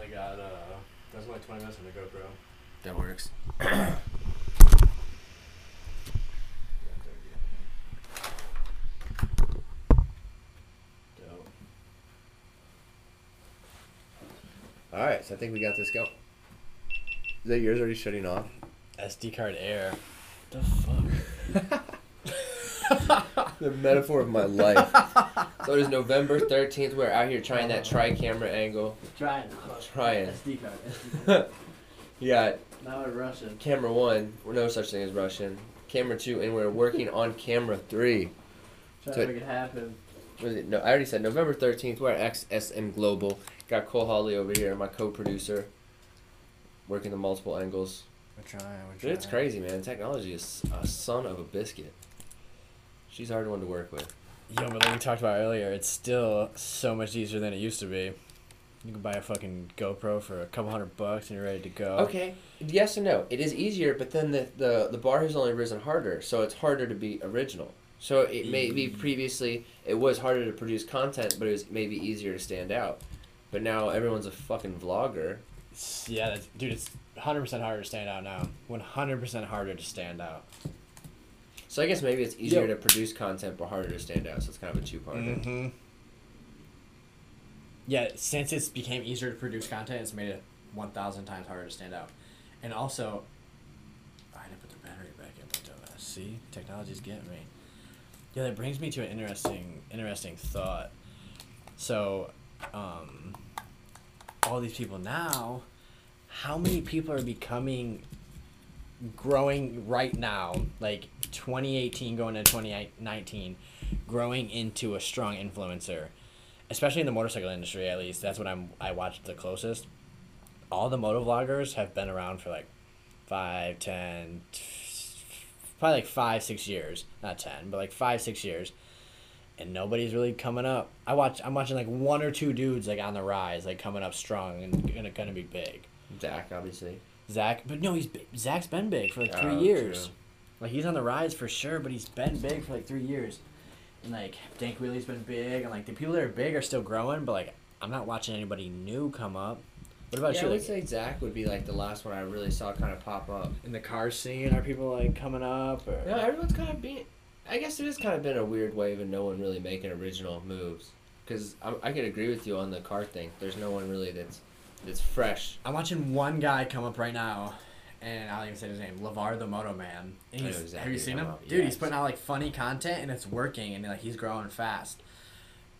only got uh, that's only twenty minutes on the GoPro. That works. All right, so I think we got this going. Is that yours already shutting off? SD card air. The fuck? the metaphor of my life. So it is November 13th. We're out here trying that tri camera angle. Trying. Trying. SD card. SD card. You got now we're Russian. camera one, well, no such thing as Russian. Camera two, and we're working on camera three. Trying So- to make it happen. Was it? No, I already said November 13th. We're at XSM Global. Got Cole Holly over here, my co producer, working the multiple angles. We're trying. We're Dude, it's crazy, man. Technology is a son of a biscuit. She's a hard one to work with. Yo, but like we talked about earlier, it's still so much easier than it used to be. You can buy a fucking GoPro for a couple hundred bucks and you're ready to go. Okay, yes and no. It is easier, but then the, the, the bar has only risen harder, so it's harder to be original. So it may be Mm. previously it was harder to produce content, but it was maybe easier to stand out. But now everyone's a fucking vlogger. Yeah, that's, dude, it's 100% harder to stand out now. 100% harder to stand out. So I guess maybe it's easier Yo. to produce content but harder to stand out. So it's kind of a two part. Mm-hmm. Yeah, since it's became easier to produce content, it's made it 1,000 times harder to stand out. And also, I didn't put the battery back in, but uh, see, technology's getting me. Yeah, that brings me to an interesting, interesting thought. So, um, all these people now, how many people are becoming growing right now, like 2018 going into 2019, growing into a strong influencer, especially in the motorcycle industry. At least that's what I'm. I watched the closest. All the moto vloggers have been around for like five, ten, probably like five, six years. Not ten, but like five, six years. And nobody's really coming up. I watch. I'm watching like one or two dudes like on the rise, like coming up strong and gonna gonna be big. Zach, obviously. Zach, but no, he's bi- Zach's been big for like three Oh, years. true. Like he's on the rise for sure, but he's been big for like three years. And like Dank Wheelie's been big, and like the people that are big are still growing, but like I'm not watching anybody new come up. What about Yeah, I would Like, say Zach would be like the last one I really saw kind of pop up. in the car scene, are people like coming up? Or No, everyone's kind of being. I guess it has kind of been a weird wave of no one really making original moves. Because I, I could agree with you on the car thing. There's no one really that's that's fresh. I'm watching one guy come up right now, and I'll even say his name, Lavar the Moto Man. And he's- exactly have you seen him, about. dude? He's putting out like funny content, and it's working, and like he's growing fast.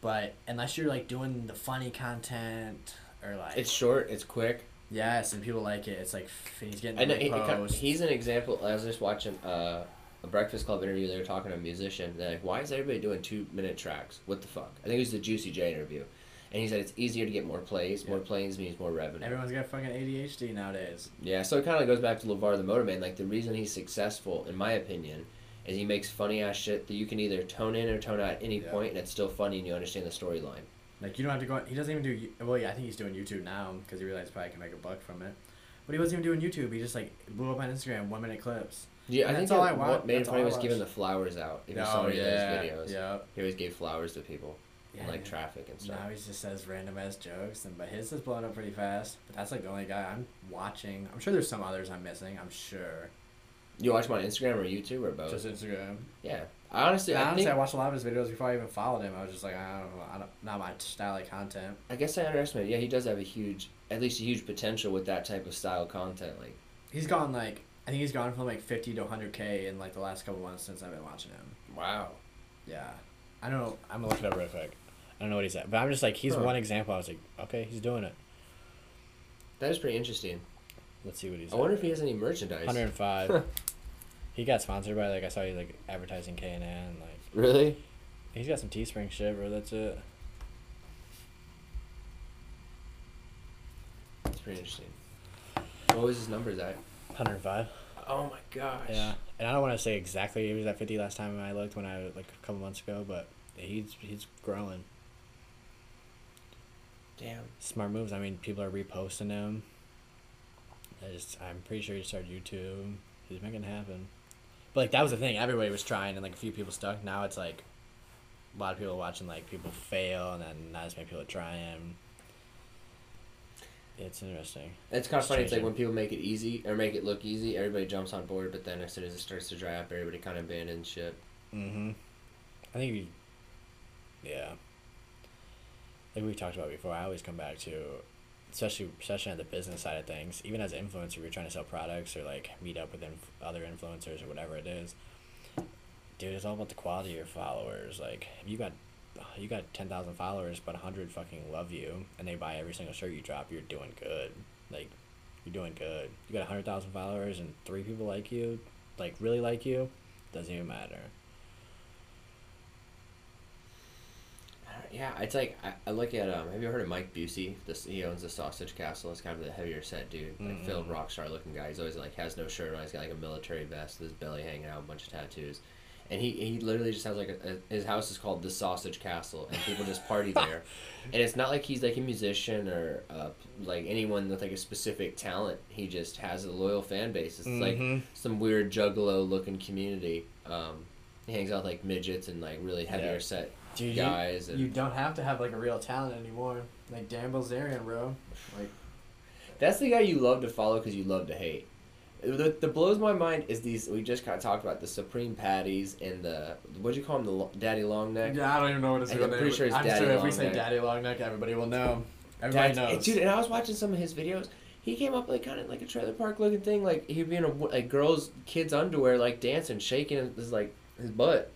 But unless you're like doing the funny content or like It's short. It's quick. yes, and people like it, it's like he's getting I know he he's an example. I was just watching uh, a Breakfast Club interview. They were talking to a musician. They're like, "Why is everybody doing two minute tracks? What the fuck?" I think it was the Juicy J interview, and he said it's easier to get more plays. More Yeah. plays means more revenue. Everyone's got fucking ADHD nowadays. Yeah, so it kind of goes back to LeVar the Motorman. Like, the reason he's successful, in my opinion, is he makes funny ass shit that you can either tone in or tone out at any Yeah. point, and it's still funny and you understand the storyline. Like you don't have to go. He doesn't even do. Well, yeah, I think he's doing YouTube now because he realized probably can make a buck from it. But he wasn't even doing YouTube. He just like blew up on Instagram, one minute clips. Yeah, I And think that's all that I wa- what made him funny I was giving the flowers out. If you Oh, saw any yeah, of those videos, Yeah. he always gave flowers to people, Yeah, like traffic and stuff. Now he just says random ass jokes, and but his is blowing up pretty fast. But that's like the only guy I'm watching. I'm sure there's some others I'm missing. I'm sure. You watch him on Instagram or YouTube or both? Just Instagram. yeah, I honestly, I honestly, think I watched a lot of his videos before I even followed him. I was just like, I don't know, I don't, not my style of content. I guess I underestimated. Yeah, he does have a huge, at least a huge potential with that type of style content. Like, He's gone like I think he's gone from like 50 to 100k in like the last couple months since I've been watching him. wow. Yeah, I don't know. I'm gonna look it up real quick. I don't know what he's at, but I'm just like he's Huh. one example. I was like, okay, he's doing it. That is pretty interesting. Let's see what he's. I wonder if he has any merchandise. 105. he got sponsored by like I saw he like advertising K and N. Like Really? he's got some Teespring shit, bro. That's it. That's pretty interesting. What was his numbers at? 105. Oh my gosh. Yeah, and I don't want to say exactly he was at 50 last time I looked when I like a couple months ago, but he's he's growing. Damn. Smart moves. I mean, people are reposting him. I just, I'm pretty sure he started YouTube. He's making it happen. But like that was the thing. Everybody was trying, and like a few people stuck. Now it's like a lot of people watching like people fail, and then not as many people are trying. It's interesting. It's kind of It's funny. It's like when people make it easy or make it look easy, everybody jumps on board. But then as soon as it starts to dry up, everybody kind of abandons ship. Mm-hmm. I think we, yeah. Like we talked about before, I always come back to, especially especially on the business side of things. Even as an influencer, you're trying to sell products or like meet up with inf- other influencers or whatever it is. Dude, it's all about the quality of your followers. Like, if you got, you got ten thousand followers, but hundred fucking love you, and they buy every single shirt you drop. You're doing good. Like, you're doing good. You got hundred thousand followers and three people like you, like really like you. Doesn't even matter. Yeah, it's like I, I look at um. Have you heard of Mike Busey? This he owns the Sausage Castle. It's kind of the heavier set dude, like Mm-mm. filled rock star looking guy. He's always like has no shirt on. He's got like a military vest, with his belly hanging out, a bunch of tattoos, and he he literally just has like a, a his house is called the Sausage Castle, and people just party there, and it's not like he's like a musician or uh, like anyone with like a specific talent. He just has a loyal fan base. It's like Mhm. some weird juggalo looking community. Um, he hangs out with, like midgets and like really heavier Yeah. set Dude, guys. you, and you don't have to have like a real talent anymore. Like Dan Bilzerian, bro. Like That's the guy you love to follow because you love to hate. The, the blows my mind is these. We just kind of talked about the Supreme Patties and the what'd you call him? The lo- Daddy Long Neck. yeah, I don't even know what his I'm real name. pretty sure it's I'm Daddy sure if we say Neck. Daddy Longneck, everybody will know. Everybody knows. dude. And I was watching some of his videos. He came up like kind of like a trailer park looking thing. Like he'd be in a like girls' kids underwear, like dancing, shaking his like his butt,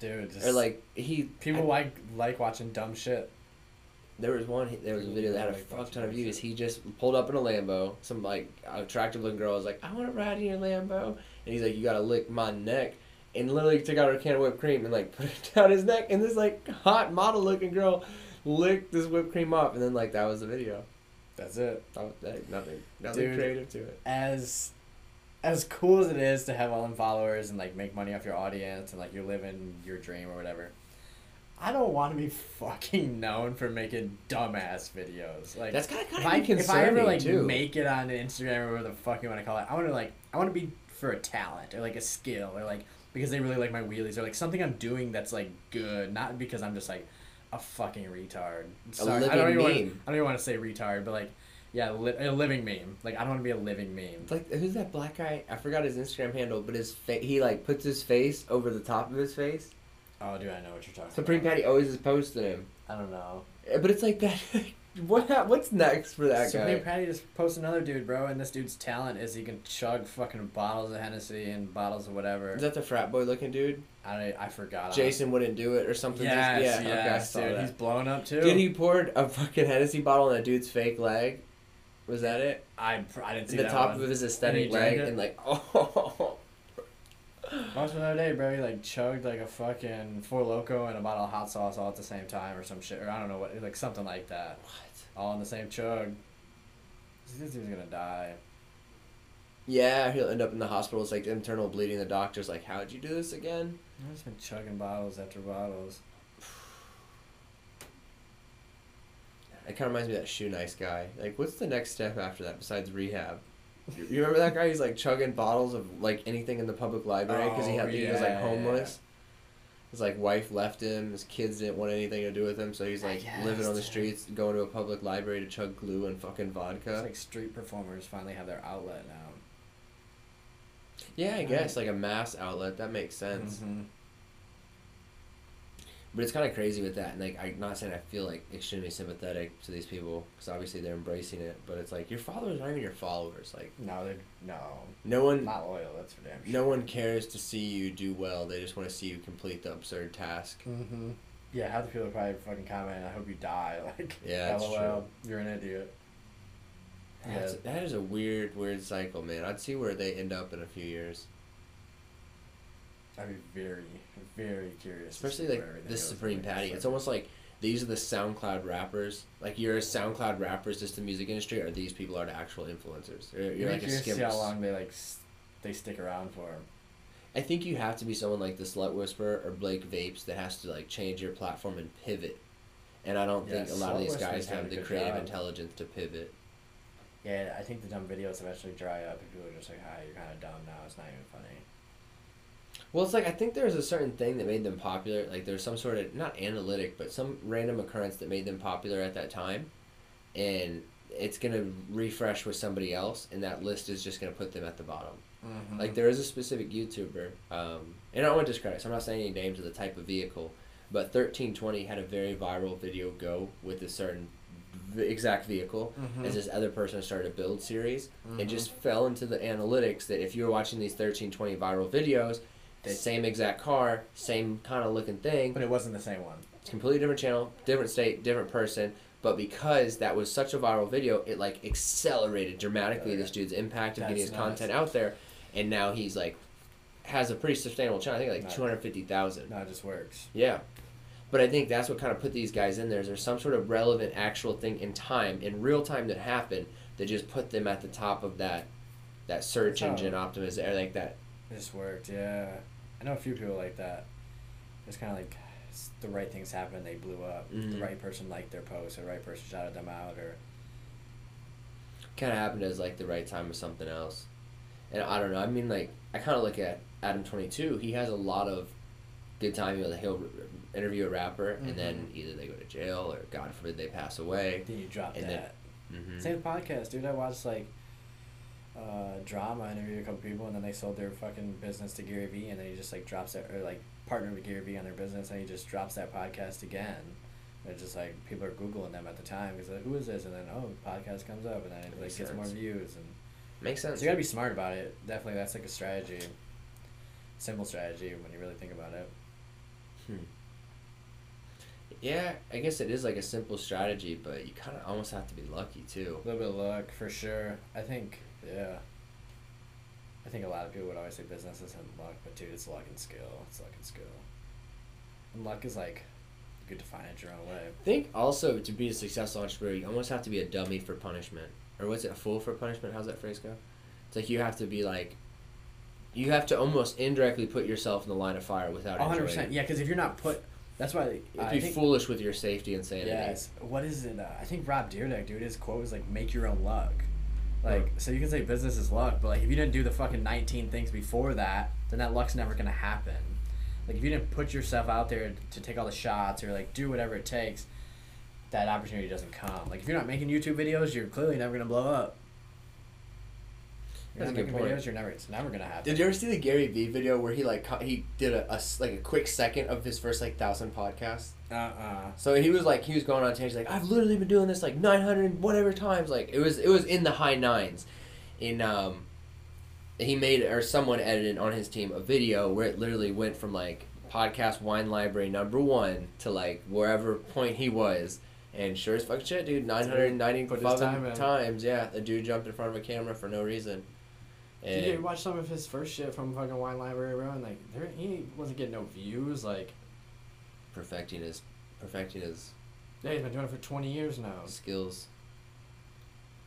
Dude, or like he people like like watching dumb shit. There was one. There was a video that had a fuck ton of views. He just pulled up in a Lambo. Some like attractive looking girl was like, "I want to ride in your Lambo," and he's like, "You gotta lick my neck," and literally took out her can of whipped cream and like put it down his neck. And this like hot model looking girl licked this whipped cream off, and then like that was the video. That's it. That that, nothing, nothing Dude. creative to it. As as cool as it is to have all them followers and like make money off your audience and like you're living your dream or whatever. I don't want to be fucking known for making dumbass videos. Like That's kind of if kind I of if I ever like too. make it on Instagram or whatever the fuck you want to call it, I want to like I want to be for a talent or like a skill or like because they really like my wheelies or like something I'm doing that's like good, not because I'm just like a fucking retard. Sorry, I don't living even want. I don't even want to say retard, but like yeah, li- a living meme. Like I don't want to be a living meme. Like who's that black guy? I forgot his Instagram handle, but his fa- he like puts his face over the top of his face. Oh, do I know what you're talking about. Supreme about? Patty always is posting him. I don't know. Eh, But it's like that. what? hap- What's next for that guy? Supreme guy? Patty just post another dude, bro, and this dude's talent is he can chug fucking bottles of Hennessy and bottles of whatever. Is that the frat boy looking dude? I, I forgot. Jason wouldn't do it or something. Yes, just, yeah, okay, I yes, saw dude. that. He's blown up too. Dude, he poured a fucking Hennessy bottle on a dude's fake leg. Was that it? I, I didn't see the that top one. of his And aesthetic he leg, it? and like, oh, Watched the other day, bro. He like chugged like a fucking Four Loko and a bottle of hot sauce all at the same time or some shit, or I don't know what, like something like that, what? all in the same chug. This dude's gonna die. Yeah, he'll end up in the hospital. It's like internal bleeding. The doctor's like, "How'd you do this again?" I've just been chugging bottles after bottles. It kind of reminds me of that shoe nice guy. Like, what's the next step after that besides rehab? You remember that guy? He's like chugging bottles of like anything in the public library because he Oh, had he was like yeah, homeless. His like wife left him. His kids didn't want anything to do with him, so he's like living on the streets, going to a public library to chug glue and fucking It's vodka. like street performers finally have their outlet now. yeah, I guess like a mass outlet. That makes sense. Mhm. But it's kind of crazy with that, and like I'm not saying I feel like extremely sympathetic to these people because obviously they're embracing it. But it's like your followers aren't even your followers. Like No, they're no, no one, not loyal. That's for damn sure. no one cares to see you do well. They just want to see you complete the absurd task. Mm-hmm. Yeah, half the people are probably fucking commenting. I hope you die. Like, Yeah, that's lol, you're an idiot. That's, Yeah. that is a weird, weird cycle, man. I'd see where they end up in a few years. I'd be very, very curious. Especially like this Supreme. Patty. It's almost like these are the SoundCloud rappers. Like you're a SoundCloud rapper, just the music industry, or these people are the actual influencers. You're, You're like a to see how long they like they stick around for. I think you have to be someone like the Slut Whisperer or Blake Vapes that has to like change your platform and pivot. And I don't think a lot of these guys have the creative job. intelligence to pivot. Yeah, I think the dumb videos eventually dry up, and people are just like, "Hi, you're kind of dumb now. It's not even funny." Well, it's like I think there's a certain thing that made them popular. Like there's some sort of not analytic, but some random occurrence that made them popular at that time, and it's gonna refresh with somebody else, and that list is just gonna put them at the bottom. Mhm. Like there is a specific YouTuber, um, and I don't want to discredit. So I'm not saying any names of the type of vehicle, but 1320 had a very viral video go with a certain exact vehicle. Mhm. As this other person started a build series, it Mhm. just fell into the analytics that if you were watching these 1320 viral videos, They- same exact car, same kind of looking thing, But it wasn't the same one. It's completely different channel, different state, different person. But because that was such a viral video, it like accelerated dramatically Oh, yeah. this dude's impact of getting his content out there, and now he's like has a pretty sustainable channel. I think like two hundred fifty thousand. No, it just works. Yeah, but I think that's what kind of put these guys in there. Is there's some sort of relevant actual thing in time, in real time that happened that just put them at the top of that that search engine optimization, or like that. Just worked. Yeah, I know a few people like that. It's kind of like the right things happened, they blew up. Mhm. The right person liked their post, the right person shouted them out, or kind of happened as like the right time with something else. And I don't know. I mean, like I kind of look at Adam Twenty Two. He has a lot of good timing. Like he'll interview a rapper, and then Mhm. either they go to jail or God forbid they pass away. then you drop And then- that. Mm-hmm. Same podcast, dude. I watched like uh, drama, interviewed a couple people, and then they sold their fucking business to Gary Vee, and then he just like drops it or like partnered with Gary Vee on their business, and he just drops that podcast again. And It's just like people are googling them at the time because like, who is this? And then oh, podcast comes up, and then it like gets more views, and Makes sense. so you gotta be smart about it. Definitely, that's like a strategy, simple strategy when you really think about it. Hmm. Yeah, I guess it is like a simple strategy, but you kind of almost have to be lucky too. A little bit of luck for sure. I think, yeah. I think a lot of people would always say business isn't luck, but dude, it's luck and skill. It's luck and skill. And luck is like, you could define it your own way. I think also to be a successful entrepreneur, you almost have to be a dummy for punishment, or what's it, a fool for punishment? How's that phrase go? It's like you have to be like, you have to almost indirectly put yourself in the line of fire without. A One hundred percent. Yeah, because if you're not put, that's why. It'd be think, foolish with your safety and sanity. Yes. What is it? Uh, I think Rob Dyrdek, dude, his quote was like, "Make your own luck." Like, so you can say business is luck, but like if you didn't do the fucking nineteen things before that, then that luck's never gonna happen. Like if you didn't put yourself out there to take all the shots or like do whatever it takes, that opportunity doesn't come. Like if you're not making YouTube videos, you're clearly never gonna blow up. You're That's not a good making point. videos, you're never. It's never gonna happen. Did you ever see the Gary Vee video where he like he did a, a like a quick second of his first like thousand podcasts? Uh uh So he was like he was going on stage like I've literally been doing this like nine hundred whatever times like it was it was in the high nines, in um, he made or someone edited on his team a video where it literally went from like podcast wine library number one to like wherever point he was. And sure as fuck shit, dude, nine hundred ninety Put his time times, yeah. The dude jumped in front of a camera for no reason. Did you watch some of his first shit from fucking Wine Library, bro? And like, there, he wasn't getting no views. Like, perfecting his perfecting his yeah, he's been doing it for twenty years now. skills.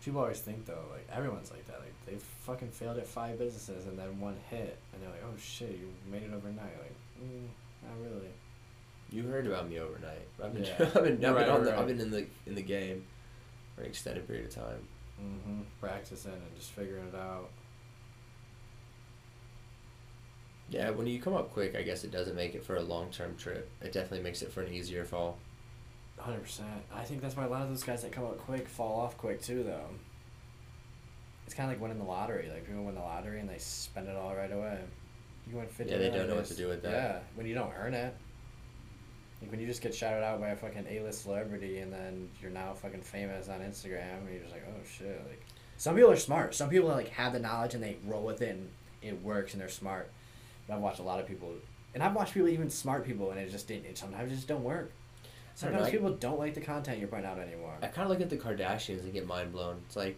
People always think though, like everyone's like that. Like they've fucking failed at five businesses and then one hit, and they're like, oh shit, you made it overnight. Like, mm, not really. You heard about me overnight. I've been, Yeah. I've been, I've been, Right, on the. I've been in the in the game for an extended period of time. Mm-hmm. Practicing and just figuring it out. Yeah, when you come up quick, I guess it doesn't make it for a long term trip. It definitely makes it for an easier fall. Hundred percent. I think that's why a lot of those guys that come up quick fall off quick too, though. It's kind of like winning the lottery. Like people win the lottery and they spend it all right away. You win fifty. Yeah, they don't know what to do with that. Yeah, when you don't earn it. Like when you just get shouted out by a fucking A-list celebrity and then you're now fucking famous on Instagram and you're just like, oh shit. Like some people are smart. Some people like have the knowledge and they roll with it and it works and they're smart. I've watched a lot of people, and I've watched people even smart people and it just didn't. It sometimes just don't work. I Sometimes I- people don't like the content you're putting out anymore. I kind of look at the Kardashians and get mind blown. It's like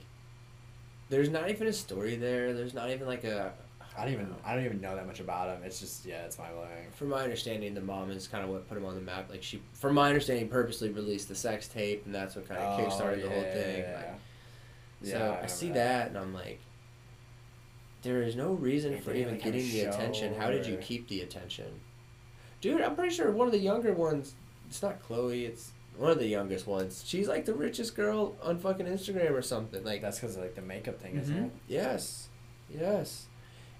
there's not even a story there. There's not even like a. I don't even know. I don't even know that much about them. It's just yeah, it's my blowing. From my understanding, the mom is kind of what put him on the map. Like she, from my understanding, purposely released the sex tape, and that's what kind of oh, kickstarted the whole thing. Oh, Yeah, Like, yeah. so Yeah, I, remember see that. and I'm like, there is no reason They for even even getting the attention. show How did you or- keep the attention, dude? I'm pretty sure one of the younger ones. It's not Khloe. It's one of the youngest ones. She's like the richest girl on fucking Instagram or something. Like Like that's because of like the makeup thing, isn't Mhm. it? Yes, yes,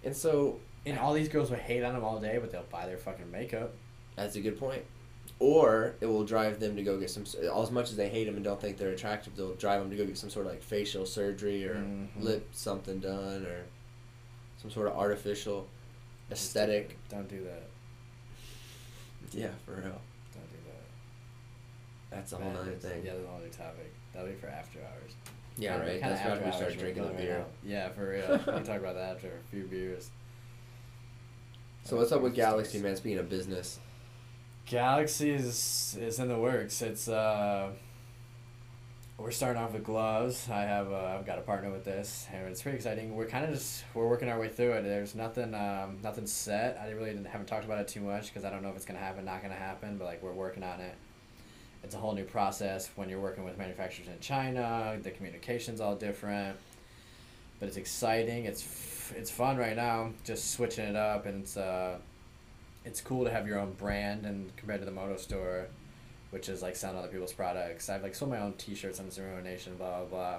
and so And all these girls would hate on them all day, but they'll buy their fucking makeup. that's a good point. or it will drive them to go get some. As much as they hate them and don't think they're attractive, they'll drive them to go get some sort of like facial surgery or Mhm. lip something done or some sort of artificial aesthetic. Don't do that. Yeah, for real. Don't do that. That's a whole Man, nother thing. Yeah, that's a whole other topic. That'll be for after hours. Yeah, Kinda- right. That's after we start drinking the beer. out. Yeah, for real. we can talk about that after a few beers. So what's up with Galaxy, man? Speaking of business, Galaxy is is in the works. It's uh, we're starting off with gloves. I have uh, I've got a partner with this, and it's pretty exciting. We're kind of just we're working our way through it. There's nothing um, nothing set. I really didn't, haven't talked about it too much because I don't know if it's gonna happen, not gonna happen. But like we're working on it. It's a whole new process when you're working with manufacturers in China. The communication's all different, but it's exciting. It's f- it's fun right now. Just switching it up, and it's uh, it's cool to have your own brand and compared to the moto store which is like selling other people's products. I've like sold my own t-shirts on zero nation blah blah blah.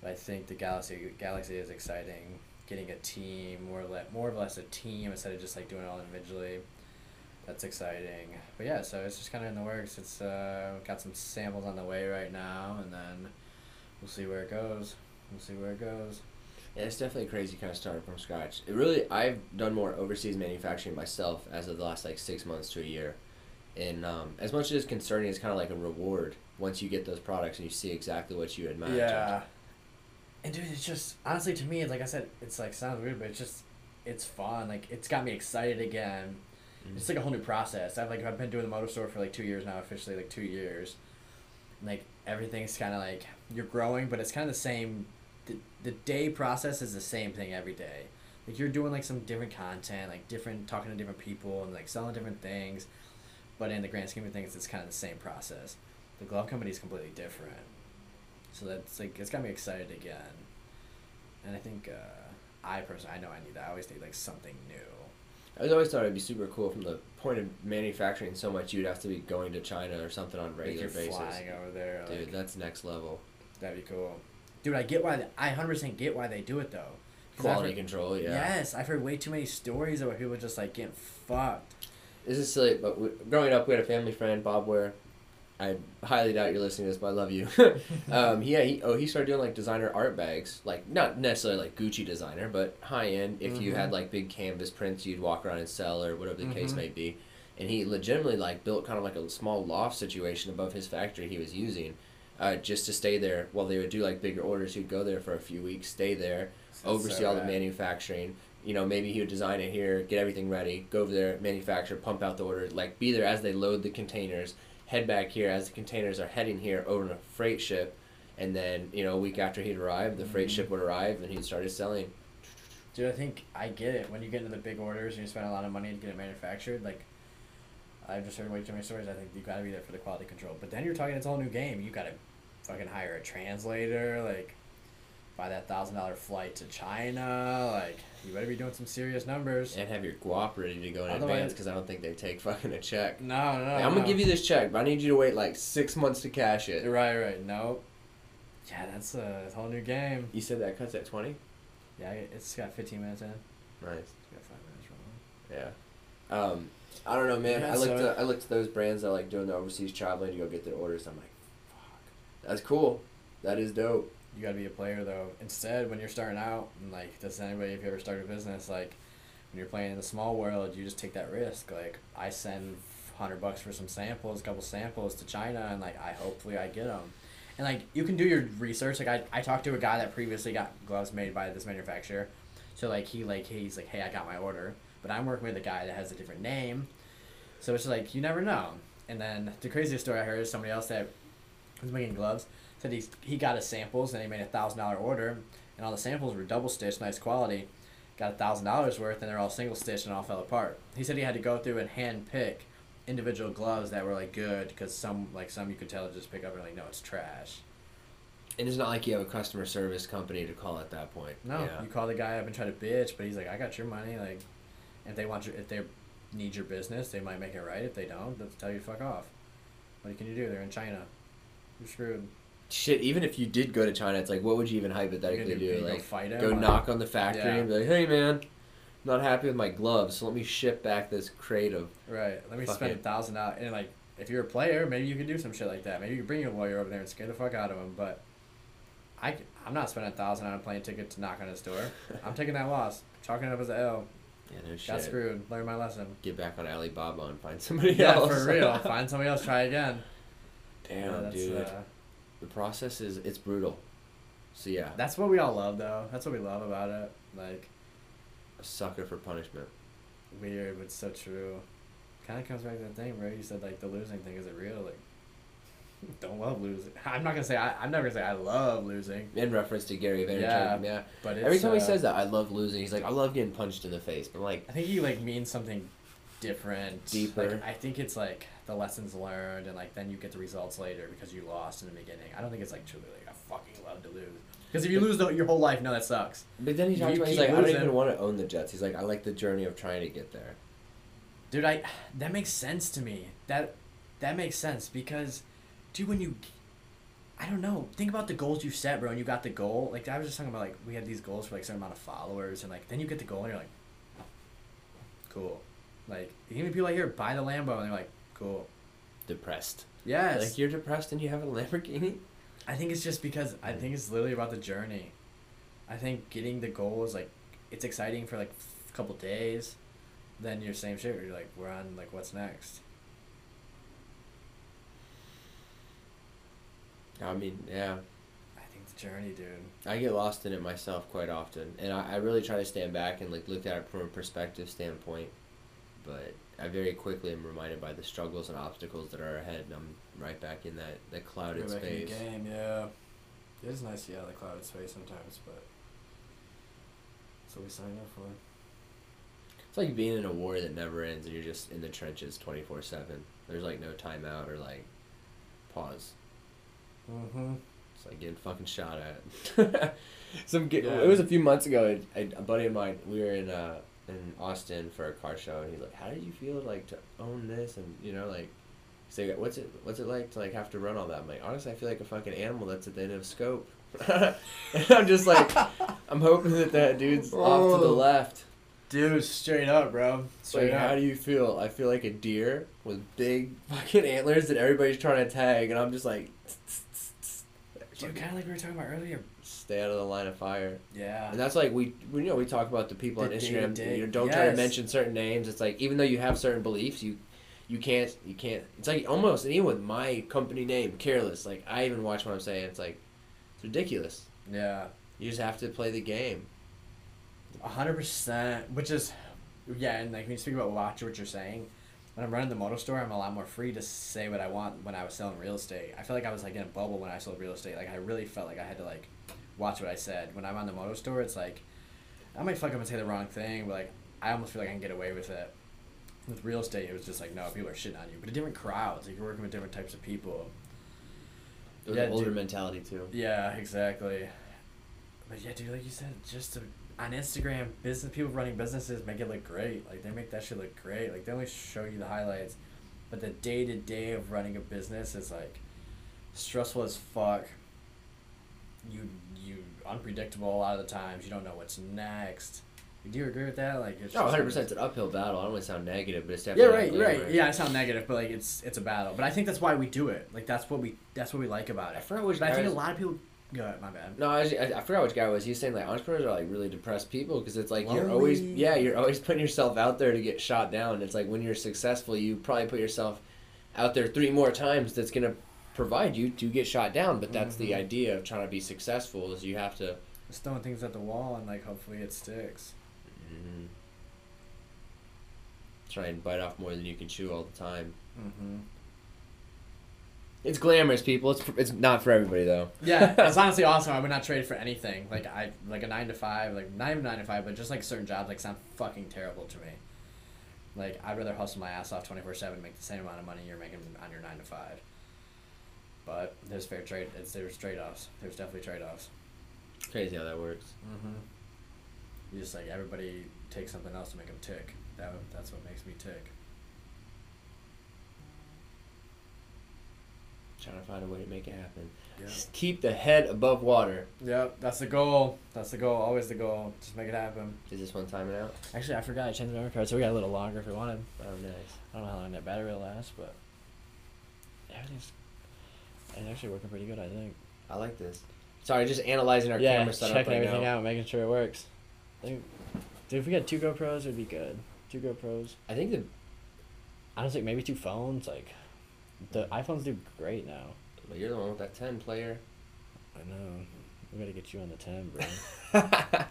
But i think the galaxy galaxy is exciting. Getting a team more or less more or less a team instead of just like doing it all individually. That's exciting. But yeah so it's just kind of in the works. It's uh got some samples on the way right now and then we'll see where it goes. We'll see where it goes. Yeah, it's definitely crazy. Kind of starting from scratch. It really, I've done more overseas manufacturing myself as of the last like six months to a year, and um, as much as it's concerning, it's kind of like a reward once you get those products and you see exactly what you imagined. Yeah. And dude, it's just honestly to me, like I said, it's like sounds weird, but it's just it's fun. Like it's got me excited again. Mhm. It's like a whole new process. I've like I've been doing the motor store for like two years now, officially like two years. And, like everything's kind of like you're growing, but it's kind of the same. The, the day process is the same thing every day. Like you're doing like some different content, like different talking to different people and like selling different things. But in the grand scheme of things, it's kind of the same process. The glove company is completely different. So that's like it's got me excited again. And I think uh, I personally I know I need that. I always need like something new. I was always thought it'd be super cool from the point of manufacturing so much you'd have to be going to China or something on a Like regular you're basis. flying over there. Dude, like, that's next level. that'd be cool. Dude, I get why they, I hundred percent get why they do it though. Quality heard- control, yeah. Yes, I've heard way too many stories about people just like getting fucked. This is silly, but we, growing up, we had a family friend, Bob Ware. I highly doubt you're listening to this, but I love you. um, yeah, he oh he started doing like designer art bags, like not necessarily like Gucci designer, but high end. If you Mhm. had like big canvas prints, you'd walk around and sell or whatever the case Mhm. may be. And he legitimately like built kind of like a small loft situation above his factory he was using, uh, just to stay there while they would do like bigger orders. He'd go there for a few weeks, stay there, oversee all the manufacturing. You know, maybe he would design it here, get everything ready, go over there, manufacture, pump out the order, like be there as they load the containers, head back here as the containers are heading here over on a freight ship, and then you know a week after he'd arrive, the freight Mhm. ship would arrive and he'd started selling. Dude, I think I get it. When you get into the big orders and you spend a lot of money to get it manufactured, like I've just heard way too many stories. I think you gotta be there for the quality control. But then you're talking it's a whole new game. You gotta fucking hire a translator, like buy that thousand dollar flight to China. Like you better be doing some serious numbers. And have your guap ready to go in Otherwise- advance because I don't think they take fucking a check. No, no, Like, I'm no. gonna give you this check, but I need you to wait like six months to cash it. Right, right. Nope. Yeah, that's a, whole new game. You said that cuts at twenty. Yeah, it's got 15 minutes in. Nice. It's got five minutes rolling. Yeah. Um, I don't know, man. Yeah, I looked. so- at, I looked at those brands that like doing the overseas traveling to go get their orders. I'm like, fuck, that's cool. That is dope. You gotta be a player though. Instead, when you're starting out, and like does anybody if you ever start a business, like when you're playing in the small world, you just take that risk. Like I send hundred bucks for some samples, a couple samples to China, and like I hopefully I get them. And like you can do your research. Like I, I talked to a guy that previously got gloves made by this manufacturer, so like he like he's like hey I got my order, but I'm working with a guy that has a different name, so it's like you never know. And then the craziest story I heard is somebody else that was making gloves said he's, he got his samples and he made a thousand dollar order and all the samples were double stitched nice quality got a thousand dollars worth and they're all single stitched and all fell apart. He said he had to go through and hand pick individual gloves that were like good because some like some you could tell just pick up and like no it's trash. And it's not like you have a customer service company to call at that point. no Yeah. you call the guy up and try to bitch but he's like i got your money like if they want your if they need your business they might make it right. If they don't they'll tell you to fuck off. What can you do? They're in china. You're screwed Shit, even if you did go to China, it's like, what would you even hypothetically gonna do? you go Like, fight him go or- knock on the factory Yeah. and be like, hey man, not happy with my gloves, so let me ship back this crate of. Right. Let me spend a thousand dollars and like if you're a player, maybe you could do some shit like that. Maybe you could bring your lawyer over there and scare the fuck out of him. But I, I'm not spending a thousand on a plane ticket to knock on his door. I'm taking that loss, chalking it up as a L. Yeah, no Got shit. screwed. Learn my lesson. Get back on Alibaba and find somebody Yeah, else. for real. Find somebody else. Try again. Damn, Yeah, dude. Uh, The process is it's brutal. So yeah, that's what we all love, though. That's what we love about it. Like a sucker for punishment. weird, but so true. Kind of comes back to the thing, bro. You said like the losing thing. Is it real? Like, don't love losing. I'm not gonna say I. I'm never gonna say I love losing, In reference to Gary Vaynerchuk. Yeah, Yeah. but it's, Every time he uh, says that, I love losing. He's like, I love getting punched in the face. But like, I think he like means something different, Deeper. Like, I think it's like the lessons learned, and like then you get the results later because you lost in the beginning. I don't think it's like truly like I fucking love to lose. Because if you lose the, your whole life, no, that sucks. but then he talks about he's like, I don't even want to own the Jets. He's like, I like the journey of trying to get there. Dude, I that makes sense to me. That that makes sense because, dude, when you, I don't know, think about the goals you set, bro, and you got the goal. Like I was just talking about, like we had these goals for like a certain amount of followers, and like then you get the goal, and you're like, cool. Like even people like here buy the Lambo, and they're like, cool. Depressed. Yes. Like you're depressed and you have a Lamborghini. I think it's just because I think it's literally about the journey. I think getting the goal is like, it's exciting for like a couple days, then you're same shit. You're like, we're on like what's next. I mean, yeah. I think the journey, dude. I get lost in it myself quite often, and I, I really try to stand back and like look at it from a perspective standpoint. But I very quickly am reminded by the struggles and obstacles that are ahead, and I'm right back in that, that clouded Go back in the space. game, yeah. It is nice to see out of the clouded space sometimes, but that's what we signed up for. It's like being in a war that never ends, and you're just in the trenches twenty four seven. There's like no timeout or like pause. Mm-hmm. It's like getting fucking shot at. Some Yeah. it was a few months ago. A, a buddy of mine, we were in uh in Austin for a car show, and he's like, "How did you feel like to own this?" And you know, like, say, "What's it What's it like to like have to run all that?" I'm like, honestly, I feel like a fucking animal that's at the end of scope. and I'm just like, I'm hoping that that dude's off to the left. Dude, straight up, bro. It's like, how do you feel? I feel like a deer with big fucking antlers that everybody's trying to tag, and I'm just like, Dude, kind of like we were talking about earlier. Stay out of the line of fire. Yeah. And that's like we, we you know we talk about the people The on Instagram. You know, don't try to mention certain names. It's like even though you have certain beliefs, you you can't you can't. It's like almost even with my company name, careless. Like I even watch what I'm saying. It's like it's ridiculous. Yeah. You just have to play the game. A hundred percent. Which is, yeah, and like when you speak about watch what you're saying, when I'm running the motor store, I'm a lot more free to say what I want when I was selling real estate. I feel like I was like in a bubble when I sold real estate. Like I really felt like I had to like watch what I said. When I'm on the motor store, it's like I might fuck up and say the wrong thing, but like I almost feel like I can get away with it. With real estate, it was just like no, people are shitting on you, but a different crowds. Like you're working with different types of people. It was Yeah, an older dude. mentality too. Yeah, exactly. But yeah, dude, like you said, just to, on Instagram, business people running businesses make it look great. Like they make that shit look great. Like they only show you the highlights, but the day to day of running a business is like stressful as fuck. You you unpredictable a lot of the times. You don't know what's next. Do you agree with that? Like it's just 100 like- percent. It's an uphill battle. I don't want to sound negative, but it's yeah, definitely right, right. Yeah, I sound negative, but like it's it's a battle. But I think that's why we do it. Like that's what we that's what we like about it. I forgot which But I think a lot of people. Go ahead, my bad. No, I, was- I, I forgot which guy was. He was saying like entrepreneurs are like really depressed people because it's like you're always yeah you're always putting yourself out there to get shot down. It's like when you're successful, you probably put yourself out there three more times. That's gonna provide you to get shot down. But that's the Mhm. idea of trying to be successful is you have to. Just throwing things at the wall and like hopefully it sticks. mm, Try and bite off more than you can chew all the time. Mm-hmm. It's glamorous, people. It's it's not for everybody though. Yeah, it's honestly awesome. I would not trade for anything. Like I like a nine to five, like not even nine to five, but just like certain jobs like sound fucking terrible to me. Like I'd rather hustle my ass off twenty four seven, make the same amount of money you're making on your nine to five. But there's fair trade. It's there's trade offs. There's definitely trade offs. Crazy how that works. Mm-hmm. You just like everybody takes something else to make them tick. That that's what makes me tick. Trying to find a way to make it happen. Yeah. Just keep the head above water. Yep, that's the goal. That's the goal. Always the goal. Just make it happen. Is this one timing out? Actually, I forgot I changed the memory card, so we got a little longer if we wanted. Oh, nice. I don't know how long that battery will last, but everything's it's actually working pretty good. I think. I like this. Sorry, just analyzing our yeah, camera setup checking right everything now. out, making sure it works. I think, dude, if we got two GoPros, it'd be good. Two GoPros. I think the Honestly, maybe two phones. Like, the iPhones do great now. But you're the one with that ten player. I know. We gotta get you on the ten, bro.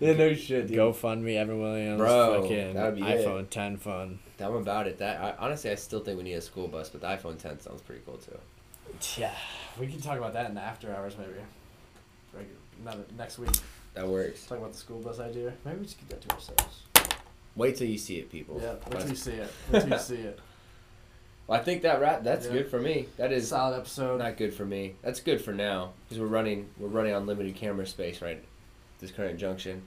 yeah, no shit, dude. GoFundMe, Evan Williams, Bro, fucking that'd be it. iPhone 10 fun. I'm about it. That I, honestly, I still think we need a school bus, but the iPhone 10 sounds pretty cool too. Yeah, we can talk about that in the after hours maybe. Like another next week. That works. Talk about the school bus idea. Maybe we just keep that to ourselves. Wait till you see it, people. Yeah, wait till you see it. Wait till you see it. Well, I think that. That's Yeah. good for me. That is Solid episode. not good for me. That's good for now because we're running. We're running on limited camera space right. This current junction.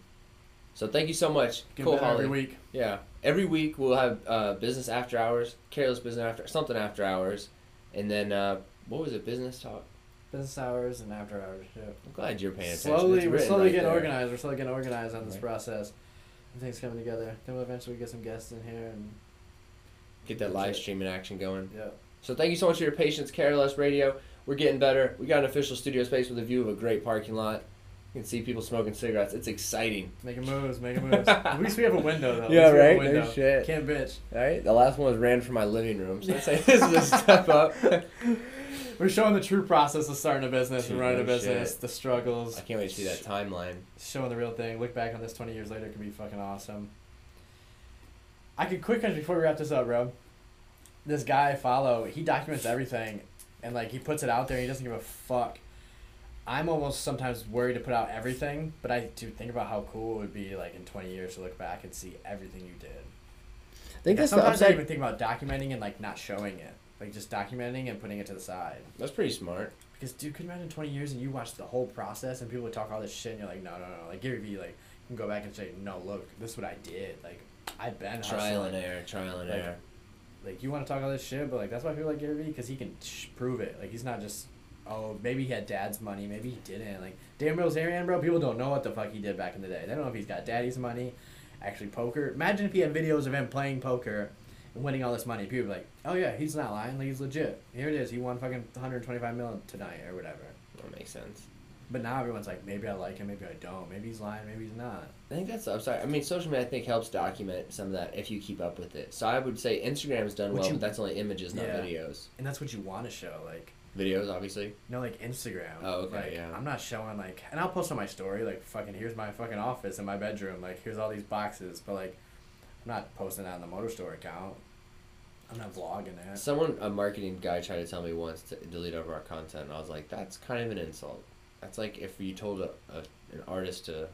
So thank you so much, Cole Holly. every week. Yeah, every week we'll have uh, business after hours, careless business after something after hours, and then uh, what was it? Business talk. Business hours and after hours. Yeah. I'm glad you're paying attention. Slowly, we're slowly right getting there. organized. We're slowly getting organized on this Right. process. Everything's coming together. Then we'll eventually get some guests in here and Get that live streaming action going. yeah. So thank you so much for your patience, Careless Radio. We're getting better. We got an official studio space with a view of a great parking lot. You can see people smoking cigarettes. It's exciting. Making moves, making moves. At least we have a window though. At Yeah, least we have a right? No window. shit. Can't bitch. All right. The last one was ran from my living room. So let's say this is a step up. We're showing the true process of starting a business Dude, and running a business, shit. the struggles. I can't wait to see that timeline. Showing the real thing. Look back on this 20 years later. It could be fucking awesome. I could quick before we wrap this up, bro. This guy I follow, he documents everything, and like he puts it out there. and He doesn't give a fuck. I'm almost sometimes worried to put out everything, but I do think about how cool it would be like in 20 years to look back and see everything you did. I think that's the Sometimes I even think about documenting and like not showing it, like just documenting and putting it to the side. That's pretty smart. Because dude, could you imagine twenty years and you watch the whole process and people would talk all this shit and you're like, no, no, no. Like Gary Vee, like you can go back and say, no, look, this is what I did. Like I've been Trial hustling. and error. Trial and Like, error. Like you want to talk all this shit, but like that's why people like Gary Vee because he can sh- prove it. Like he's not just, oh, maybe he had dad's money, maybe he didn't. Like Dan Bilzerian, bro, people don't know what the fuck he did back in the day. They don't know if he's got daddy's money, actually poker. Imagine if he had videos of him playing poker. And winning all this money, people would be like, "Oh yeah, he's not lying. Like he's legit. Here it is. He won fucking 125 million tonight or whatever." That makes sense. But now everyone's like, maybe I like him, maybe I don't. Maybe he's lying, maybe he's not. I think that's I'm sorry. I mean, social media I think helps document some of that if you keep up with it. So I would say Instagram's done Would well, you- but that's only images, not Yeah. videos. And that's what you want to show, like, Videos, obviously. No, like Instagram. Oh, okay, like, yeah. I'm not showing like, and I'll post on my story like, fucking, here's my fucking office in my bedroom. Like, here's all these boxes. But like, I'm not posting that on the Motor Store account. I'm not vlogging it. Someone, a marketing guy, tried to tell me once to delete over our content, and I was like, that's kind of an insult. That's like if you told a, a an artist to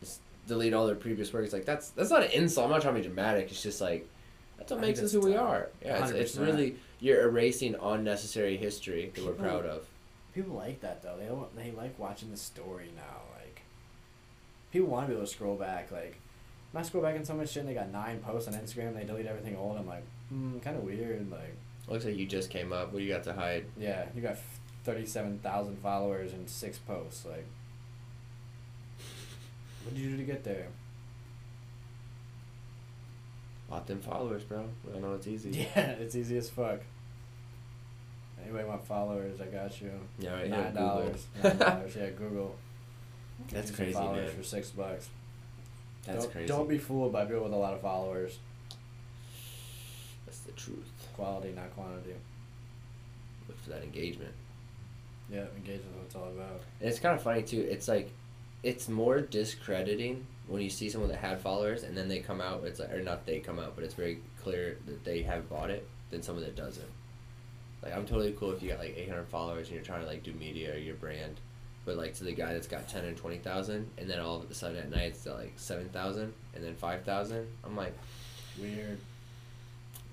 just delete all their previous work. It's like that's that's not an insult. I'm not trying to be dramatic. It's just like that's what I makes us who we are. Yeah, it's, it's 100%. really you're erasing unnecessary history that we're People- proud of. People like that though. They don't, they like watching the story now. Like, people want to be able to scroll back. Like, when I scroll back in so much shit, and they got nine posts on Instagram. And they delete everything old. I'm like, hmm, kind of weird. Like. Looks like you just came up. What do you got to hide? Yeah, you got thirty-seven thousand followers and six posts. Like, what did you do to get there? Bought them followers, bro. We all know it's easy. Yeah, it's easy as fuck. Anybody want followers? I got you. Yeah, right. Nine dollars. Nine dollars. Yeah, Google. That's Get you some crazy, followers man. for six bucks. That's don't, crazy. Don't be fooled by people with a lot of followers. That's the truth. Quality, not quantity. Look for that engagement. Yeah, engagement is what it's all about. And it's kind of funny too. It's like, it's more discrediting when you see someone that had followers and then they come out. It's like, or not they come out, but it's very clear that they have bought it than someone that doesn't. Like I'm totally cool if you got like 800 followers and you're trying to like do media or your brand, but like to the guy that's got 10 and 20,000 and then all of a sudden at night it's at like 7,000 and then 5,000. I'm like, Weird.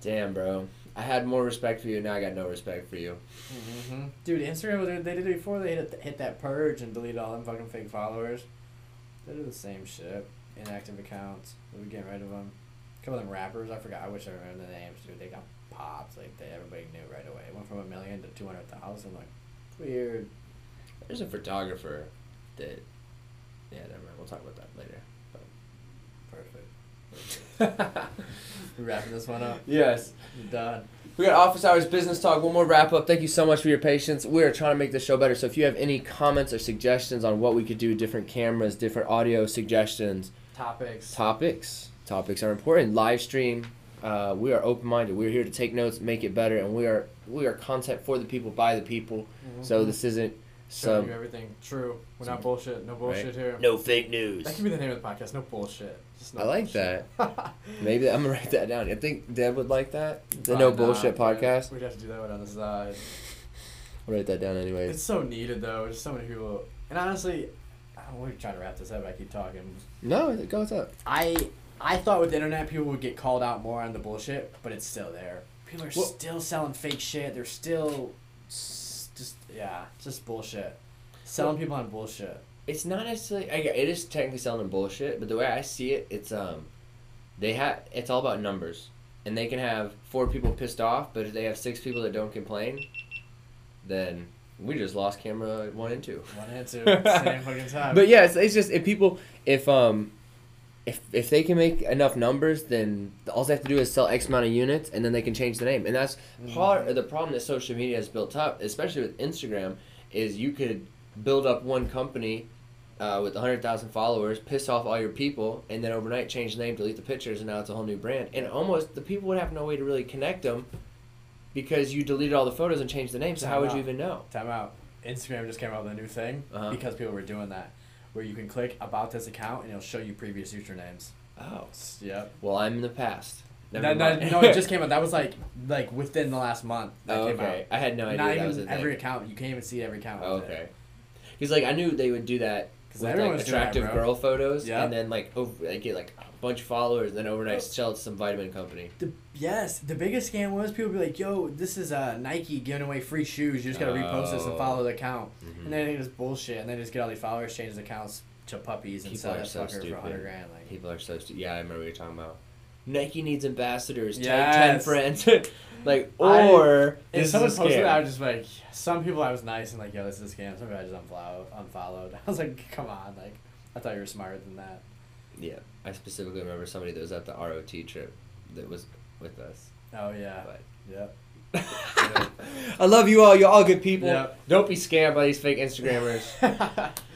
damn, bro. I had more respect for you. Now I got no respect for you. Mm-hmm. Dude, Instagram, was- they did it before they hit, hit that purge and deleted all them fucking fake followers. They do the same shit. Inactive accounts. We getting rid of them. A couple of them rappers, I forgot. I wish I remember the names, dude. They got popped. Like, they everybody knew right away. It went from a million to 200,000. Like, weird. There's a photographer that, yeah, never mind. We'll talk about that later. Wrapping this one up? Yes. You're done. We got office hours, business talk. One more wrap up. Thank you so much for your patience. We are trying to make this show better. So if you have any comments or suggestions on what we could do, different cameras, different audio suggestions, Topics. topics, topics are important. Live stream. Uh, we are open minded. We're here to take notes, make it better, and we are we are content for the people by the people. So this isn't Showing some you everything true. We're not bullshit. No bullshit right. here. no fake news. That could be the name of the podcast. No bullshit. Just no I like bullshit. Maybe I'm gonna write that down. I think Deb would like that. The Probably no not, bullshit but podcast. We'd have to do that one on the side. I'll write that down anyways. It's so needed though. There's so many people. And honestly, I don't, we're trying to wrap this up. I keep talking. No, go what's up. I I thought with the internet people would get called out more on the bullshit, but it's still there. People are Well- still selling fake shit. They're still s- just yeah, just bullshit. Selling people on bullshit. It's not necessarily. I, it is technically selling bullshit, but the way I see it, it's um, they have. It's all about numbers, and they can have four people pissed off, but if they have six people that don't complain, then we just lost camera one and two. One and two, same fucking time. But yeah, it's, it's just if people if um if if they can make enough numbers, then all they have to do is sell X amount of units, and then they can change the name. And that's part of the problem that social media has built up, especially with Instagram, is you could build up one company. Uh, with 100,000 followers, piss off all your people, and then overnight change the name, delete the pictures, and now it's a whole new brand. And almost the people would have no way to really connect them because you deleted all the photos and changed the name. So how would you even know? Time out. Instagram just came out with a new thing Uh-huh. because people were doing that, where you can click about this account and it'll show you previous usernames. Oh, S- Yep. well, I'm in the past. Never That, that, no, it just came out. That was like like within the last month. That Oh, came okay. I had no idea Not that even was a thing. every account. You can't even see every account. Oh, okay. Because like I knew they would do that 'Cause with like everyone's doing that, attractive girl photos, Yeah. and then like oh, over, like get like a bunch of followers, and then overnight Oh. sell it to some vitamin company. The, yes, the biggest scam was people be like, "Yo, this is uh, Nike giving away free shoes. You just gotta repost this and Oh. follow the account." Mhm. And then they just bullshit, and they just get all these followers, change the accounts to puppies, and People sell that so fucker for stupid. hundred grand. Like, People are so stupid. yeah. I remember what you're talking about. Nike needs ambassadors. Yes. ten friends. like I- or if someone posted, it, I was just like, some people I was nice and like, "Yo, this is a scam." Some people I just unfollow, unfollowed. I was like, "Come on!" Like, I thought you were smarter than that. Yeah, I specifically remember somebody that was at the ROT trip that was with us. Oh yeah, But yep. I love you all. You're all good people. Yep. Don't be scammed by these fake Instagrammers.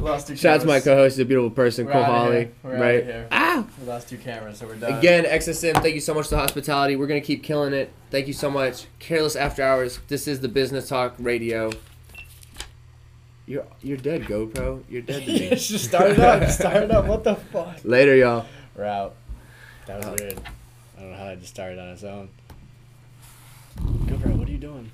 lost two Shout out to my co-host, he's a beautiful person, we're Cole Holly. here. We're right? here. Ah! We lost two cameras, so we're done. Again, XSM, thank you so much for the hospitality. We're gonna keep killing it. Thank you so much. Careless After Hours. This is the Business Talk Radio. You're you're dead, GoPro. You're dead to me. It's just started up. Started up. What the fuck? Later, y'all. We're out. That was Oh. weird. I don't know how that just started on its own. GoPro, what are you doing?